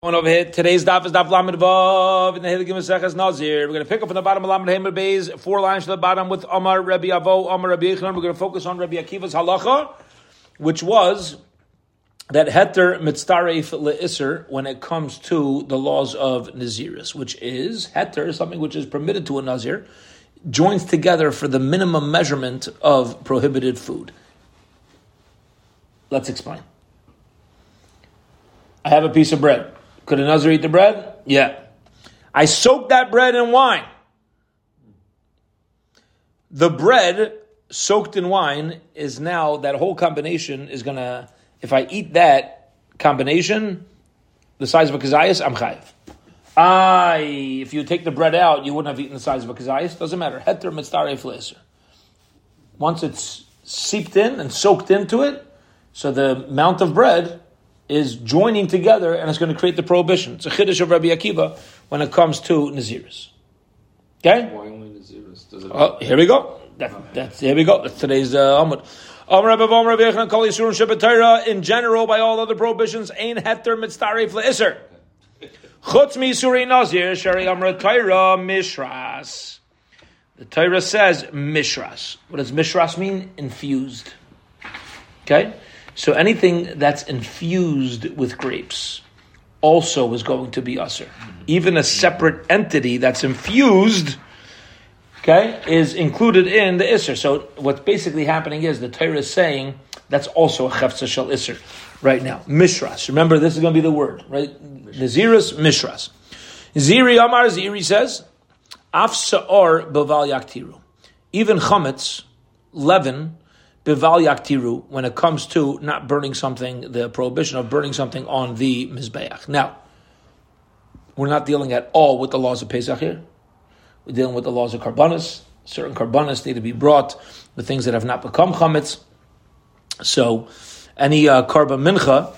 One over here. Today's daf is daf lamed vav in the Hilgim Maseches Nazir. We're going to pick up from the bottom of lamed Hamer Beis, four lines to the bottom with Omar Rabbi Avo, Omar Rabbi Yechon. We're going to focus on Rabbi Akiva's halacha, which was that heter mitzaref leisser when it comes to the laws of Naziris, which is heter, something which is permitted to a Nazir, joins together for the minimum measurement of prohibited food. Let's explain. I have a piece of bread. Could a Nazir eat the bread? Yeah. I soaked that bread in wine. The bread soaked in wine is now, that whole combination is going to, if I eat that combination, the size of a kazayas, I'm chayiv. I, if you take the bread out, you wouldn't have eaten the size of a kazayas. Doesn't matter. Heter mitzvah Once it's seeped in and soaked into it, so the amount of bread is joining together and it's going to create the prohibition. It's a chiddush of Rabbi Akiva when it comes to Naziris. Okay? Why only Naziris? Does it Oh, here we go. That, that's here we go. That's today's uh, Amud. In general, by all other prohibitions, ain't heter mitzdarif le'isr. Chutz misuri nazir shari amra Torah mishras. The Torah says mishras. What does mishras mean? Infused. Okay. So anything that's infused with grapes also is going to be usr. Even a separate entity that's infused, okay, is included in the isser. So what's basically happening is the Torah is saying that's also a chefza shel isser right now. Mishras. Remember, this is going to be the word, right? Naziris mishras. Ziri Amar Ziri says, Af beval yaktiru. Even chametz, leaven, bival yaktiru when it comes to not burning something, the prohibition of burning something on the mizbeach. Now, we're not dealing at all with the laws of Pesach here. We're dealing with the laws of karbanis. Certain karbanis need to be brought, the things that have not become chametz. So, any uh, karban mincha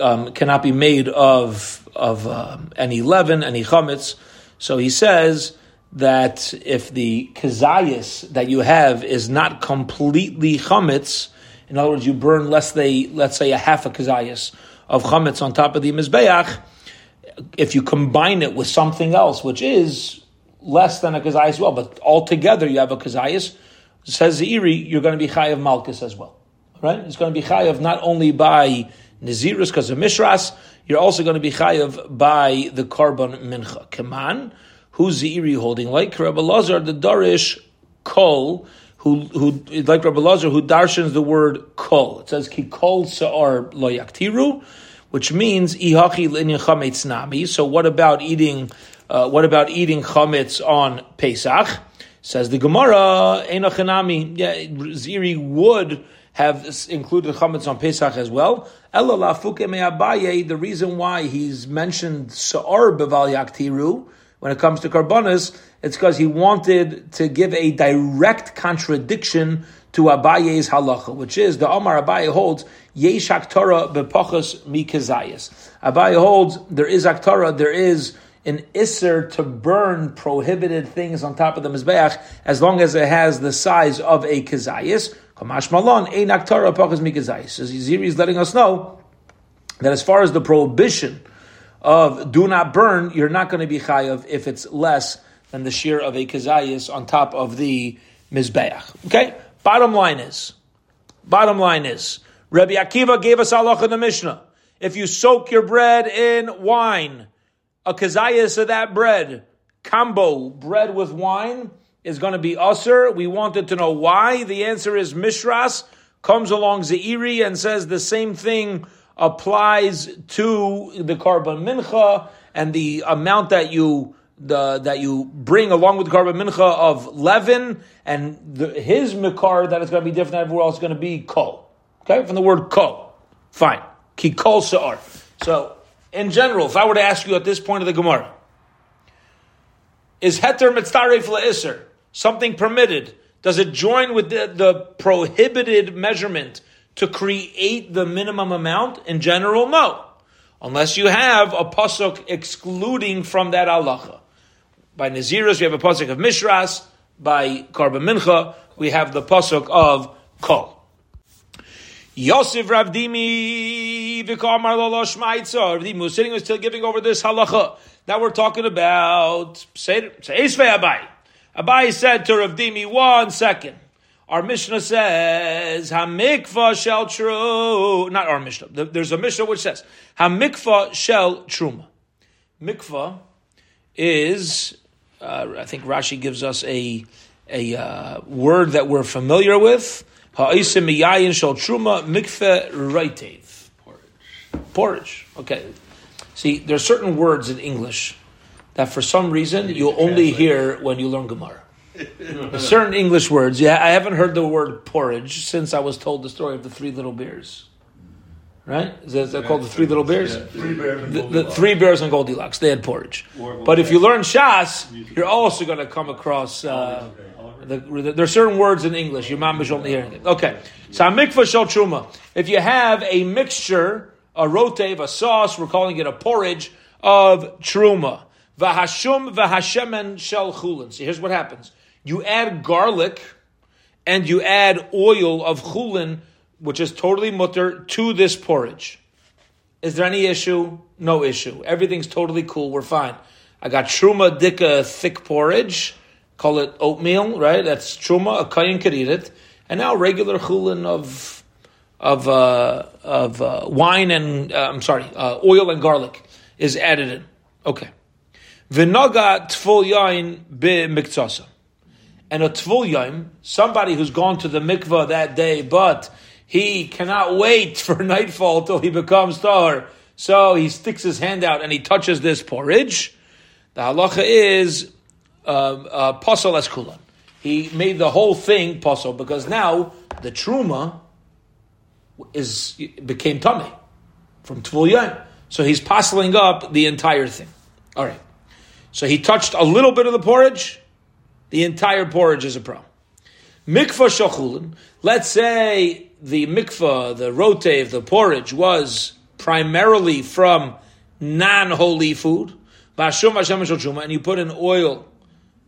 um, cannot be made of of um, any leaven, any chametz. So he says that if the kazayas that you have is not completely chametz, in other words, you burn less than, let's say, a half a kazayas of chametz on top of the mizbeach, if you combine it with something else, which is less than a kazayas as well, but altogether you have a kazayas, says Zeiri, you're going to be chayav malchus as well. Right? It's going to be chayav not only by Nazirus because of Mishras, you're also going to be chayav by the karban mincha. Kaman, Who's Zeiri holding? Like Rabbi Lazar, the Darish Kol, who, who like Rabbi Lazar, who darshans the word Kol. It says Ki Kol Sa'ar Lo Yaktiru, which means Ihachi Linyan Chametz Nami. So what about eating, uh, what about eating Chametz on Pesach? Says the Gemara, Enochanami, yeah, Ziri would have included chametz on Pesach as well. The reason why he's mentioned Sa'ar Beval Yaktiru when it comes to Karbonis, it's because he wanted to give a direct contradiction to Abaye's halacha, which is the Omar Abaye holds Yesh Torah bepachas mikazayas. Abaye holds there is Aktara, there is an isser to burn prohibited things on top of the mizbeach as long as it has the size of a kazayas. Kamash malon ein Aktara pachas mikazayas. As Ziri is letting us know that as far as the prohibition of do not burn, you're not going to be chayav if it's less than the shear of a kazayas on top of the mizbeach. Okay. Bottom line is, bottom line is, Rabbi Akiva gave us halacha in the Mishnah. If you soak your bread in wine, a kazayas of that bread, combo bread with wine, is going to be usr. We wanted to know why. The answer is Mishras comes along Zeiri and says the same thing applies to the karban mincha and the amount that you the, that you bring along with the karban mincha of leaven and the, his mikar that is going to be different everywhere else is going to be kol. Okay, from the word kol. Fine. Ki kol sa'ar. So, in general, if I were to ask you at this point of the Gemara, is heter mitzaref le'isr something permitted? Does it join with the, the prohibited measurement to create the minimum amount? In general, no. Unless you have a pasuk excluding from that halacha. By Naziris, we have a pasuk of Mishras. By Karban Mincha, we have the pasuk of Kol. Yosef Ravdimi Lolo Shmaitza. Ravdimi was sitting was still giving over this halacha. Now we're talking about say Abai. Abai said to Ravdimi, one second. Our Mishnah says, Hamikva shall true. Not our Mishnah. There's a Mishnah which says, Hamikva shall truma. Mikva is, uh, I think Rashi gives us a, a uh, word that we're familiar with. Ha'isim miyayin shall truma mikve reitev. Porridge. Porridge. Okay. See, there are certain words in English that for some reason you only hear when you learn Gemara. certain English words. Yeah, I haven't heard the word porridge since I was told the story of the three little bears. Right? Is that, is that called the three little bears? Yeah, three bears the, the three bears and Goldilocks. They had porridge. But if you learn Shas, you're also going to come across. Uh, the, the, there are certain words in English. Your mom is only hearing it. Okay. So mikvah shel truma. If you have a mixture, a rotev, a sauce, we're calling it a porridge of truma. Vahashum vahashemen shel chulin. See, here's what happens. You add garlic and you add oil of chulin, which is totally mutter, to this porridge. Is there any issue? No issue. Everything's totally cool. We're fine. I got truma dika thick porridge. Call it oatmeal, right? That's truma. A kayan could eat it. And now regular chulin of of uh, of uh, wine and uh, I'm sorry, uh, oil and garlic is added in. Okay. Vinaga tful yain be miktsasa. And a tvul yaim, somebody who's gone to the mikvah that day, but he cannot wait for nightfall till he becomes tahor. So he sticks his hand out and he touches this porridge. The halacha is um, uh, posel as kulan. He made the whole thing posel because now the truma is became tamei from tvul yaim. So he's posseling up the entire thing. All right. So he touched a little bit of the porridge. The entire porridge is a problem. Mikvah shachulin. Let's say the mikvah, the rotev, the porridge was primarily from non-holy food. And you put in oil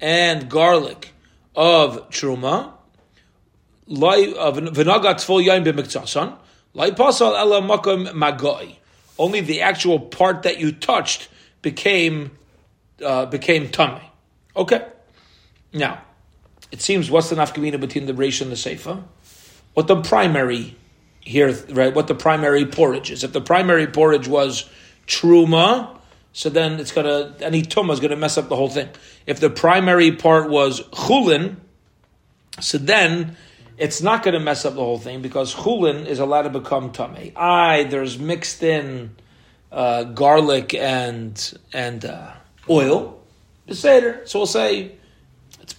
and garlic of truma. Of. Only the actual part that you touched became uh, became tamei. Okay. Now, it seems what's the nafkamina between the reish and the seifa? What the primary here, right? What the primary porridge is. If the primary porridge was truma, so then it's gonna any tuma is gonna mess up the whole thing. If the primary part was chulin, so then it's not to mess up the whole thing because chulin is allowed to become tamei. I there's mixed in uh, garlic and and uh, oil. Seder. So we'll say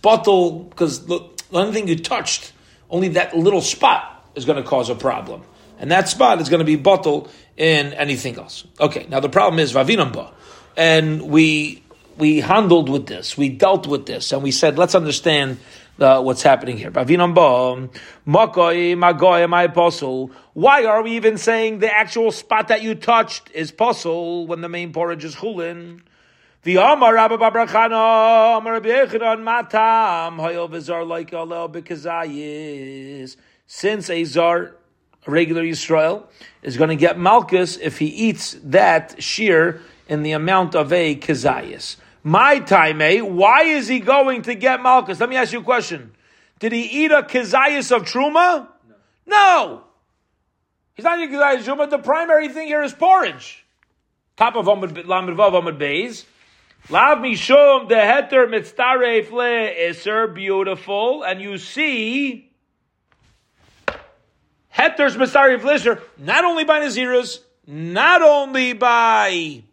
bottle because look, the only thing you touched, only that little spot is going to cause a problem, and that spot is going to be bottle in anything else. Okay. Now the problem is vavinamba, and we we handled with this, we dealt with this, and we said let's understand uh, what's happening here. Why are we even saying the actual spot that you touched is posel when the main porridge is chulin? The Amar Rabba bar bar Chana, Amar Rabbi Yechanan, Matam, Hayov like Allah Bekazayis. Since a Zar, a regular Yisrael, is going to get Malchus if he eats that shear in the amount of a Kazayis. My time, eh? Why is he going to get Malchus? Let me ask you a question. Did he eat a Kazayis of Truma? No. no. He's not eating Kazayis of Truma. The primary thing here is porridge. Top of Lamed Vav Amud Beis. Lav mishum the heter mitzdaref le iser beautiful, and you see heter's mitzdaref lister not only by naziras, not only by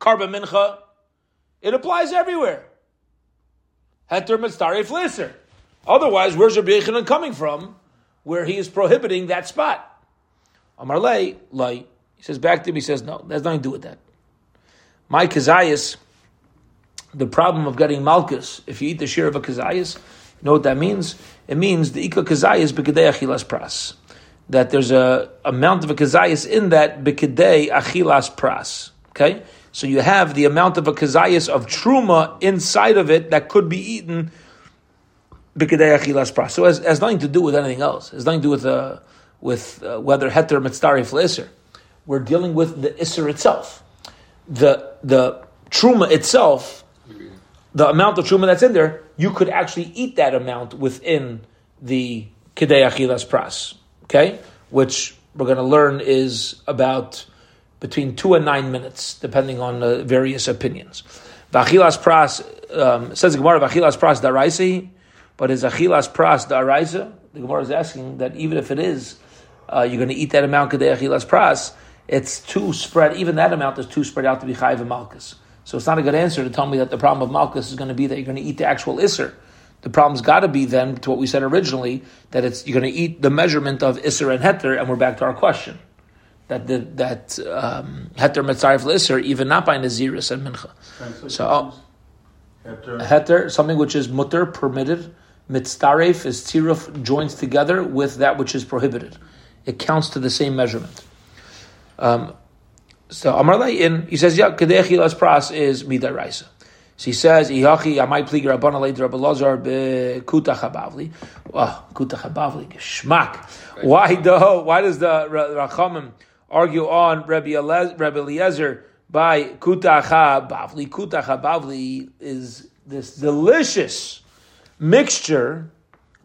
karba mincha, it applies everywhere. Heter mitzdaref lister. Otherwise, where's Rabbi Yechanan coming from, where he is prohibiting that spot? Amar lei, lei. He says back to him. He says no, that's nothing to do with that. My kazayas the problem of getting malchus, if you eat the share of a kazayas, you know what that means? It means the ika kazayas b'kedei achilas pras. That there's a amount of a kazayas in that b'kedei achilas pras. Okay? So you have the amount of a kazayas of truma inside of it that could be eaten b'kedei achilas pras. So it has, nothing to do with anything else. It has nothing to do with a, with uh, whether heter mitzdarif le'isr. We're dealing with the isser itself. The the truma itself, the amount of truma that's in there, you could actually eat that amount within the kidei achilas pras. Okay, which we're going to learn is about between two and nine minutes, depending on the various opinions. Vachilas pras um, says the Gemara vachilas pras daraisi, but is achilas pras daraisa? The Gemara is asking that even if it is, uh, you're going to eat that amount kidei achilas pras. It's too spread. Even that amount is too spread out to be chayiv malchus. So it's not a good answer to tell me that the problem of malchus is going to be that you're going to eat the actual isser. The problem's got to be then to what we said originally that it's you're going to eat the measurement of isser and heter, and we're back to our question that the, that um, heter mitzarif isser even not by naziris and mincha. So oh, heter. heter something which is mutter permitted. Mitzarif is tziruf joins together with that which is prohibited. It counts to the same measurement. Um, so Amar in he says, yeah, kadechilas pras is midaraisa. So he says, Ihachi, I might plead Rabban Alei Rabbi Lazar be Kuta Chabavli. Oh, Kuta Chabavli, geschmack. Why do, why does the Chachamim argue on Rabbi, Eliezer by Kuta Chabavli? Kuta Chabavli is this delicious mixture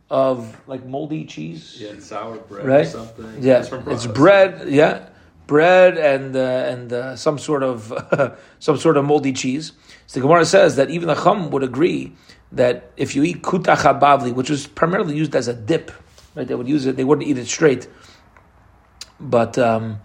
of like moldy cheese. Yeah, and sour bread right? or something. Yeah, it's bread, yeah bread and uh, and uh, some sort of some sort of moldy cheese. So the Gemara says that even the Chum would agree that if you eat kuta chabavli, which was primarily used as a dip, right? They would use it; they wouldn't eat it straight, but um,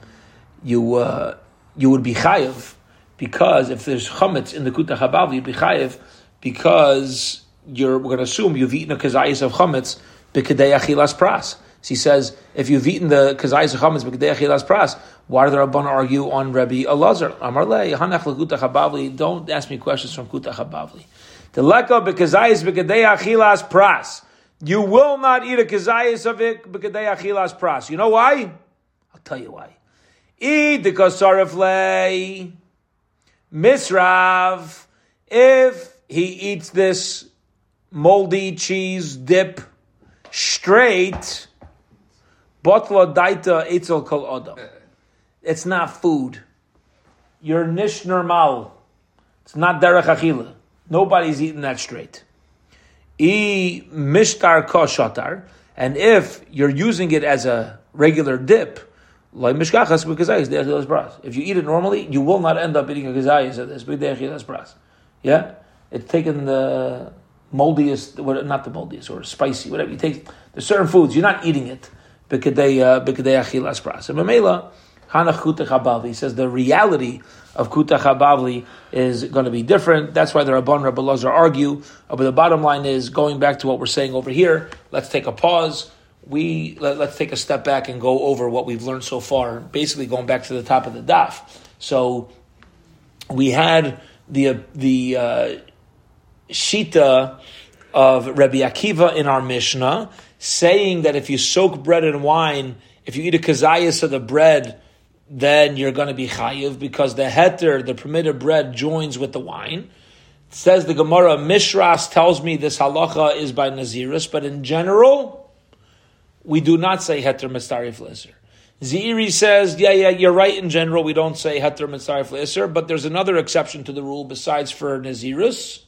you uh, you would be chayiv because if there's chametz in the kuta chabavli, you'd be chayiv because you're we're going to assume you've eaten a kazayis of chametz b'kedei achilas pras. So he says, if you've eaten the kazayis chametz b'kedei pras, why do the Rabban argue on Rabbi Elazar? Amar le hanach lekuta chabavli. Don't ask me questions from kuta chabavli. The leka b'kezayis b'kedei achilas pras. You will not eat a kazayis of it b'kedei achilas pras. You know why? I'll tell you why. Eat the kasarif misrav. If he eats this moldy cheese dip straight, Botla daita etzel kol adam. It's not food. You're nish normal. It's not derech achila. Nobody's eating that straight. E mishtar koshatar. And if you're using it as a regular dip, like mishkachas bras. If you eat it normally, you will not end up eating a kazayas of this bras. Yeah, it's taken the moldiest, not the moldiest or spicy, whatever you take. There's certain foods you're not eating it b'kedei uh, achilas pras. And Mamela, Hanach Kuta Chabavli says the reality of Kuta Chabavli is going to be different. That's why the Rabban Rabbi Lazar argue. Uh, but the bottom line is going back to what we're saying over here. Let's take a pause. We let, us take a step back and go over what we've learned so far. Basically, going back to the top of the daf. So we had the the uh, shita of Rabbi Akiva in our Mishnah saying that if you soak bread in wine, if you eat a kazayas of the bread, then you're going to be chayiv because the heter, the permitted bread, joins with the wine. It says the Gemara, Mishras tells me this halacha is by Naziris, but in general, we do not say heter mistarif liser. Ziri says, yeah, yeah, you're right. In general, we don't say heter mitzarif liser, but there's another exception to the rule besides for Nazirus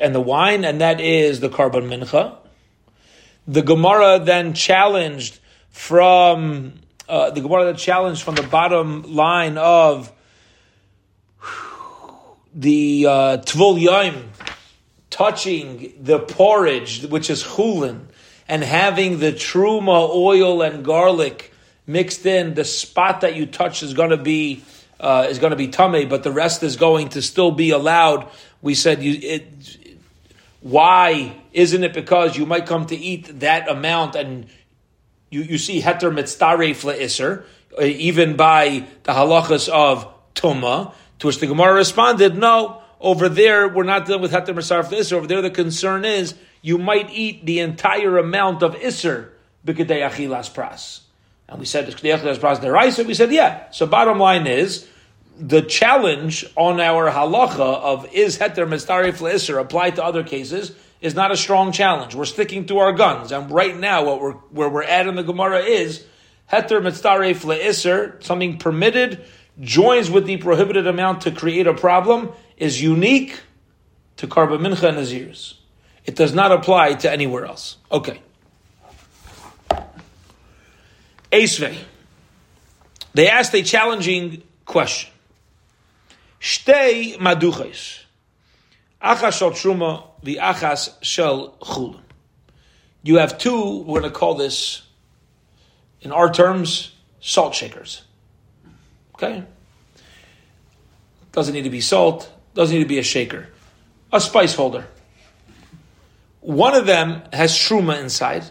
and the wine, and that is the karban mincha. The Gemara then challenged from uh, the Gemara then challenged from the bottom line of the uh, Tvul Yom touching the porridge, which is chulin, and having the truma oil and garlic mixed in. The spot that you touch is going to be uh, is going to be tamei, but the rest is going to still be allowed. We said you it, why isn't it because you might come to eat that amount and you, you see heter mitzdaref le'isr, uh, even by the halachas of tuma, to which the Gemara responded, no, over there we're not dealing with heter mitzdaref le'isr, over there the concern is you might eat the entire amount of isr b'kedei achilas pras. And we said, pras deraisa, we said, yeah. So bottom line is, the challenge on our halacha of is heter mistarif leisser applied to other cases is not a strong challenge. We're sticking to our guns, and right now, what we're where we're at in the Gemara is heter mitzaref le'isr, something permitted, joins with the prohibited amount to create a problem, is unique to karba mincha and nazirs. It does not apply to anywhere else. Okay. Esvei. They asked a challenging question. Shtei maduches. Achas shel truma, the achas shel chulin. You have two, we're going to call this, in our terms, salt shakers. Okay? Doesn't need to be salt, doesn't need to be a shaker. A spice holder. One of them has truma inside.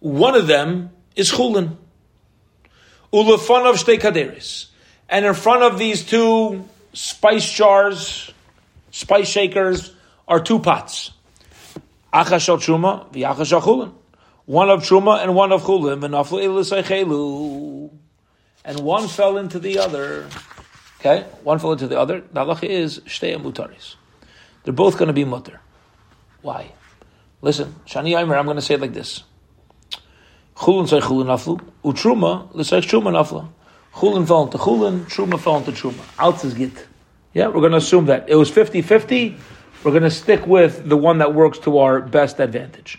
One of them is chulin. Ulefan of shtei kaderis. And in front of these two spice jars, spice shakers, are two pots. Achas shel truma, v'achas shel chulin. One of truma and one of chulin, And one fell into the other. Okay, one fell into the other. The halacha is shtei mutaris. They're both going to be mutter. Why? Listen, Shani Aimer, I'm going to say it like this. Chulin say chulin naflu, utruma l'say truma naflu. Chulin fell into chulin, truma fell into truma. Alt is git. Yeah, we're going to assume that. It was 50-50. We're going to stick with the one that works to our best advantage.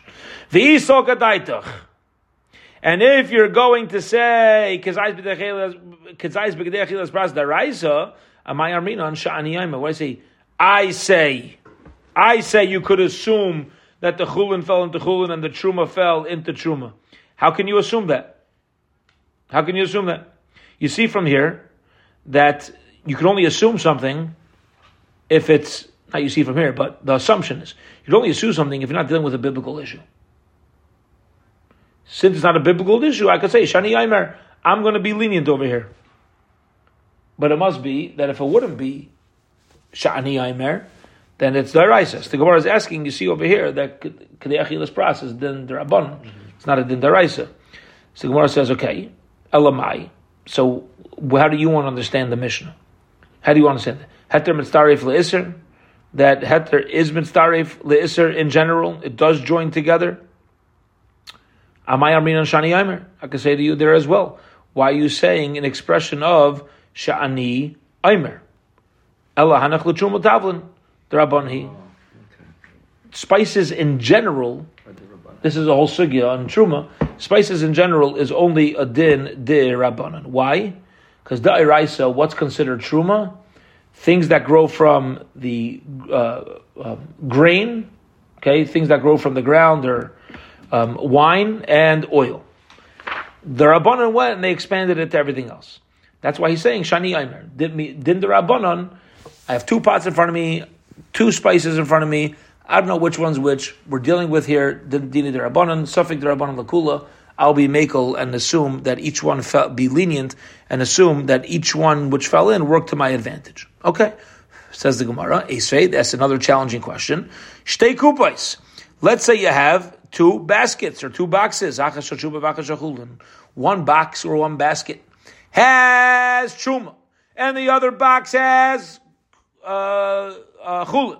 And if you're going to say, what I say, I say, I say you could assume that the chulin fell into chulin and the truma fell into truma. How can you assume that? How can you assume that? You see from here that you can only assume something if it's not you see from here, but the assumption is you can only assume something if you're not dealing with a biblical issue. Since it's not a biblical issue, I could say Shani Aimer, I'm going to be lenient over here. But it must be that if it wouldn't be Shani Aimer, then it's Daraisa. The Gemara is asking, you see over here, that Kadeachilas process Din Darabon. It's not a Din Daraisa. So the Gemara says, okay, Elamai. So how do you want to understand the Mishnah? How do you understand it? Heter mitzaref le'isr, that heter is mitzaref le'isr in general, it does join together. Amay Armin and Shani Aimer. I can say to you there as well. Why are you saying an expression of Sha'ani Aimer? Ella hanach l'trum tavlin, drabonhi. Oh, Spices in general, this is a whole sugya on truma. Spices in general is only a din de rabbanon. Why? Because da'iraisa, what's considered truma? Things that grow from the uh, uh, grain, okay, things that grow from the ground, or um, wine and oil. The rabbanon went and they expanded it to everything else. That's why he's saying shani aimer. Din the rabbanon. I have two pots in front of me, two spices in front of me. I don't know which one's which. We're dealing with here din the rabbanon, suffix the rabbanon lakula. I'll be makel and assume that each one fell, be lenient and assume that each one which fell in worked to my advantage. Okay, says the Gemara. Esvei, that's another challenging question. Shtei kupais. Let's say you have two baskets or two boxes. One box or one basket has chuma, and the other box has uh, uh, chulin.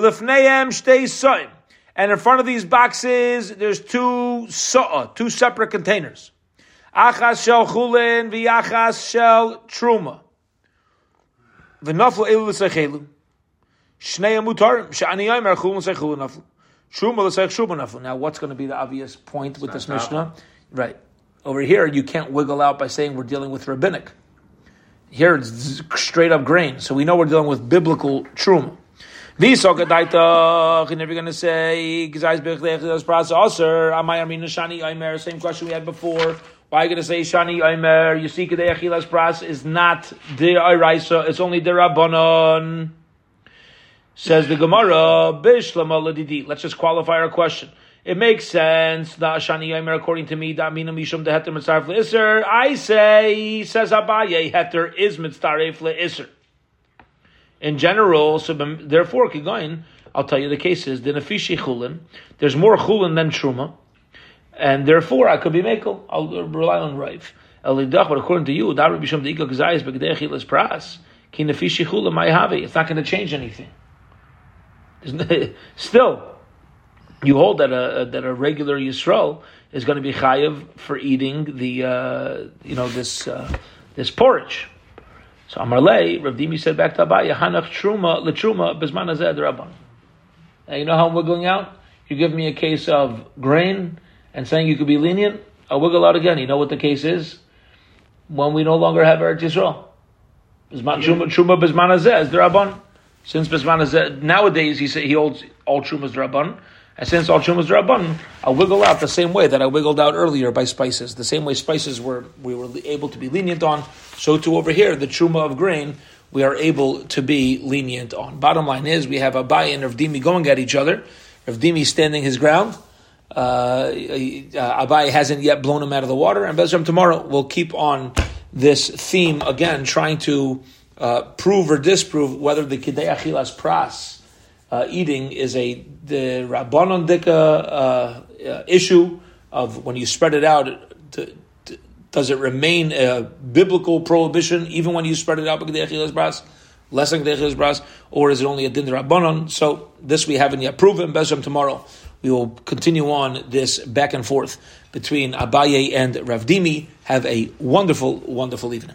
Shtei and in front of these boxes, there's two sa'ah, two separate containers. Achas shel chulin v'achas shel truma. V'naflu elu l'sechelu. Shnei amutarim. Sh'ani yomer chulin l'sechelu naflu. Truma l'sech naflu. Now, what's going to be the obvious point with this Mishnah? Right. Over here, you can't wiggle out by saying we're dealing with rabbinic. Here, it's straight up grain. So we know we're dealing with biblical truma. Visokadaita, and if you're going to say, same question we had before. Why are you going to say Shani Aimer? You see, Kedei Achilas Pras is not the Iraisa, it's only the Rabbanon. Says the Gemara, Bishlam Let's just qualify our question. It makes sense. The Shani Aimer, according to me, Damina Mishum the Heter Mitzaref Le'Isr. I say, says Abaye, Heter is Mitzaref Le'Isr in general, so therefore, Kigoin, I'll tell you the case is, the Nafishi Chulin, there's more Chulin than Truma, and therefore I could be Mekel, I'll rely on Raif. Elidach, but according to you, Daru Bisham the Ikak Zayis, Begdech Hilas Pras, Ki Nafishi Chulin, it's not going to change anything. Still, you hold that a that a regular Yisrael is going to be chayiv for eating the uh, you know this uh, this porridge. So Amarle, Rav Dimi said back to Abaye, Hanach Truma Letruma Bezman Azed Rabban. Now you know how I'm wiggling out? You give me a case of grain and saying you could be lenient, I'll wiggle out again. You know what the case is? When we no longer have Eretz Yisrael. Bizman Truma Truma Bezman Azed Rabban. Since Bezman Azed, nowadays he he holds all Trumas Rabban. And since all chumas rabban, I wiggle out the same way that I wiggled out earlier by spices. The same way spices were we were able to be lenient on, so too over here the truma of grain we are able to be lenient on. Bottom line is we have Abai and Rav Dimi going at each other. Rav Dimi standing his ground. Uh, uh, Abai hasn't yet blown him out of the water, and Bezram tomorrow will keep on this theme again, trying to uh, prove or disprove whether the Kidei Achilas Pras uh, eating is a the Rabbanon Dika uh, uh, issue of when you spread it out, to, to, does it remain a biblical prohibition even when you spread it out less than bras, or is it only a din Rabbanon? So this we haven't yet proven. Bezram tomorrow we will continue on this back and forth between Abaye and Ravdimi. Have a wonderful, wonderful evening.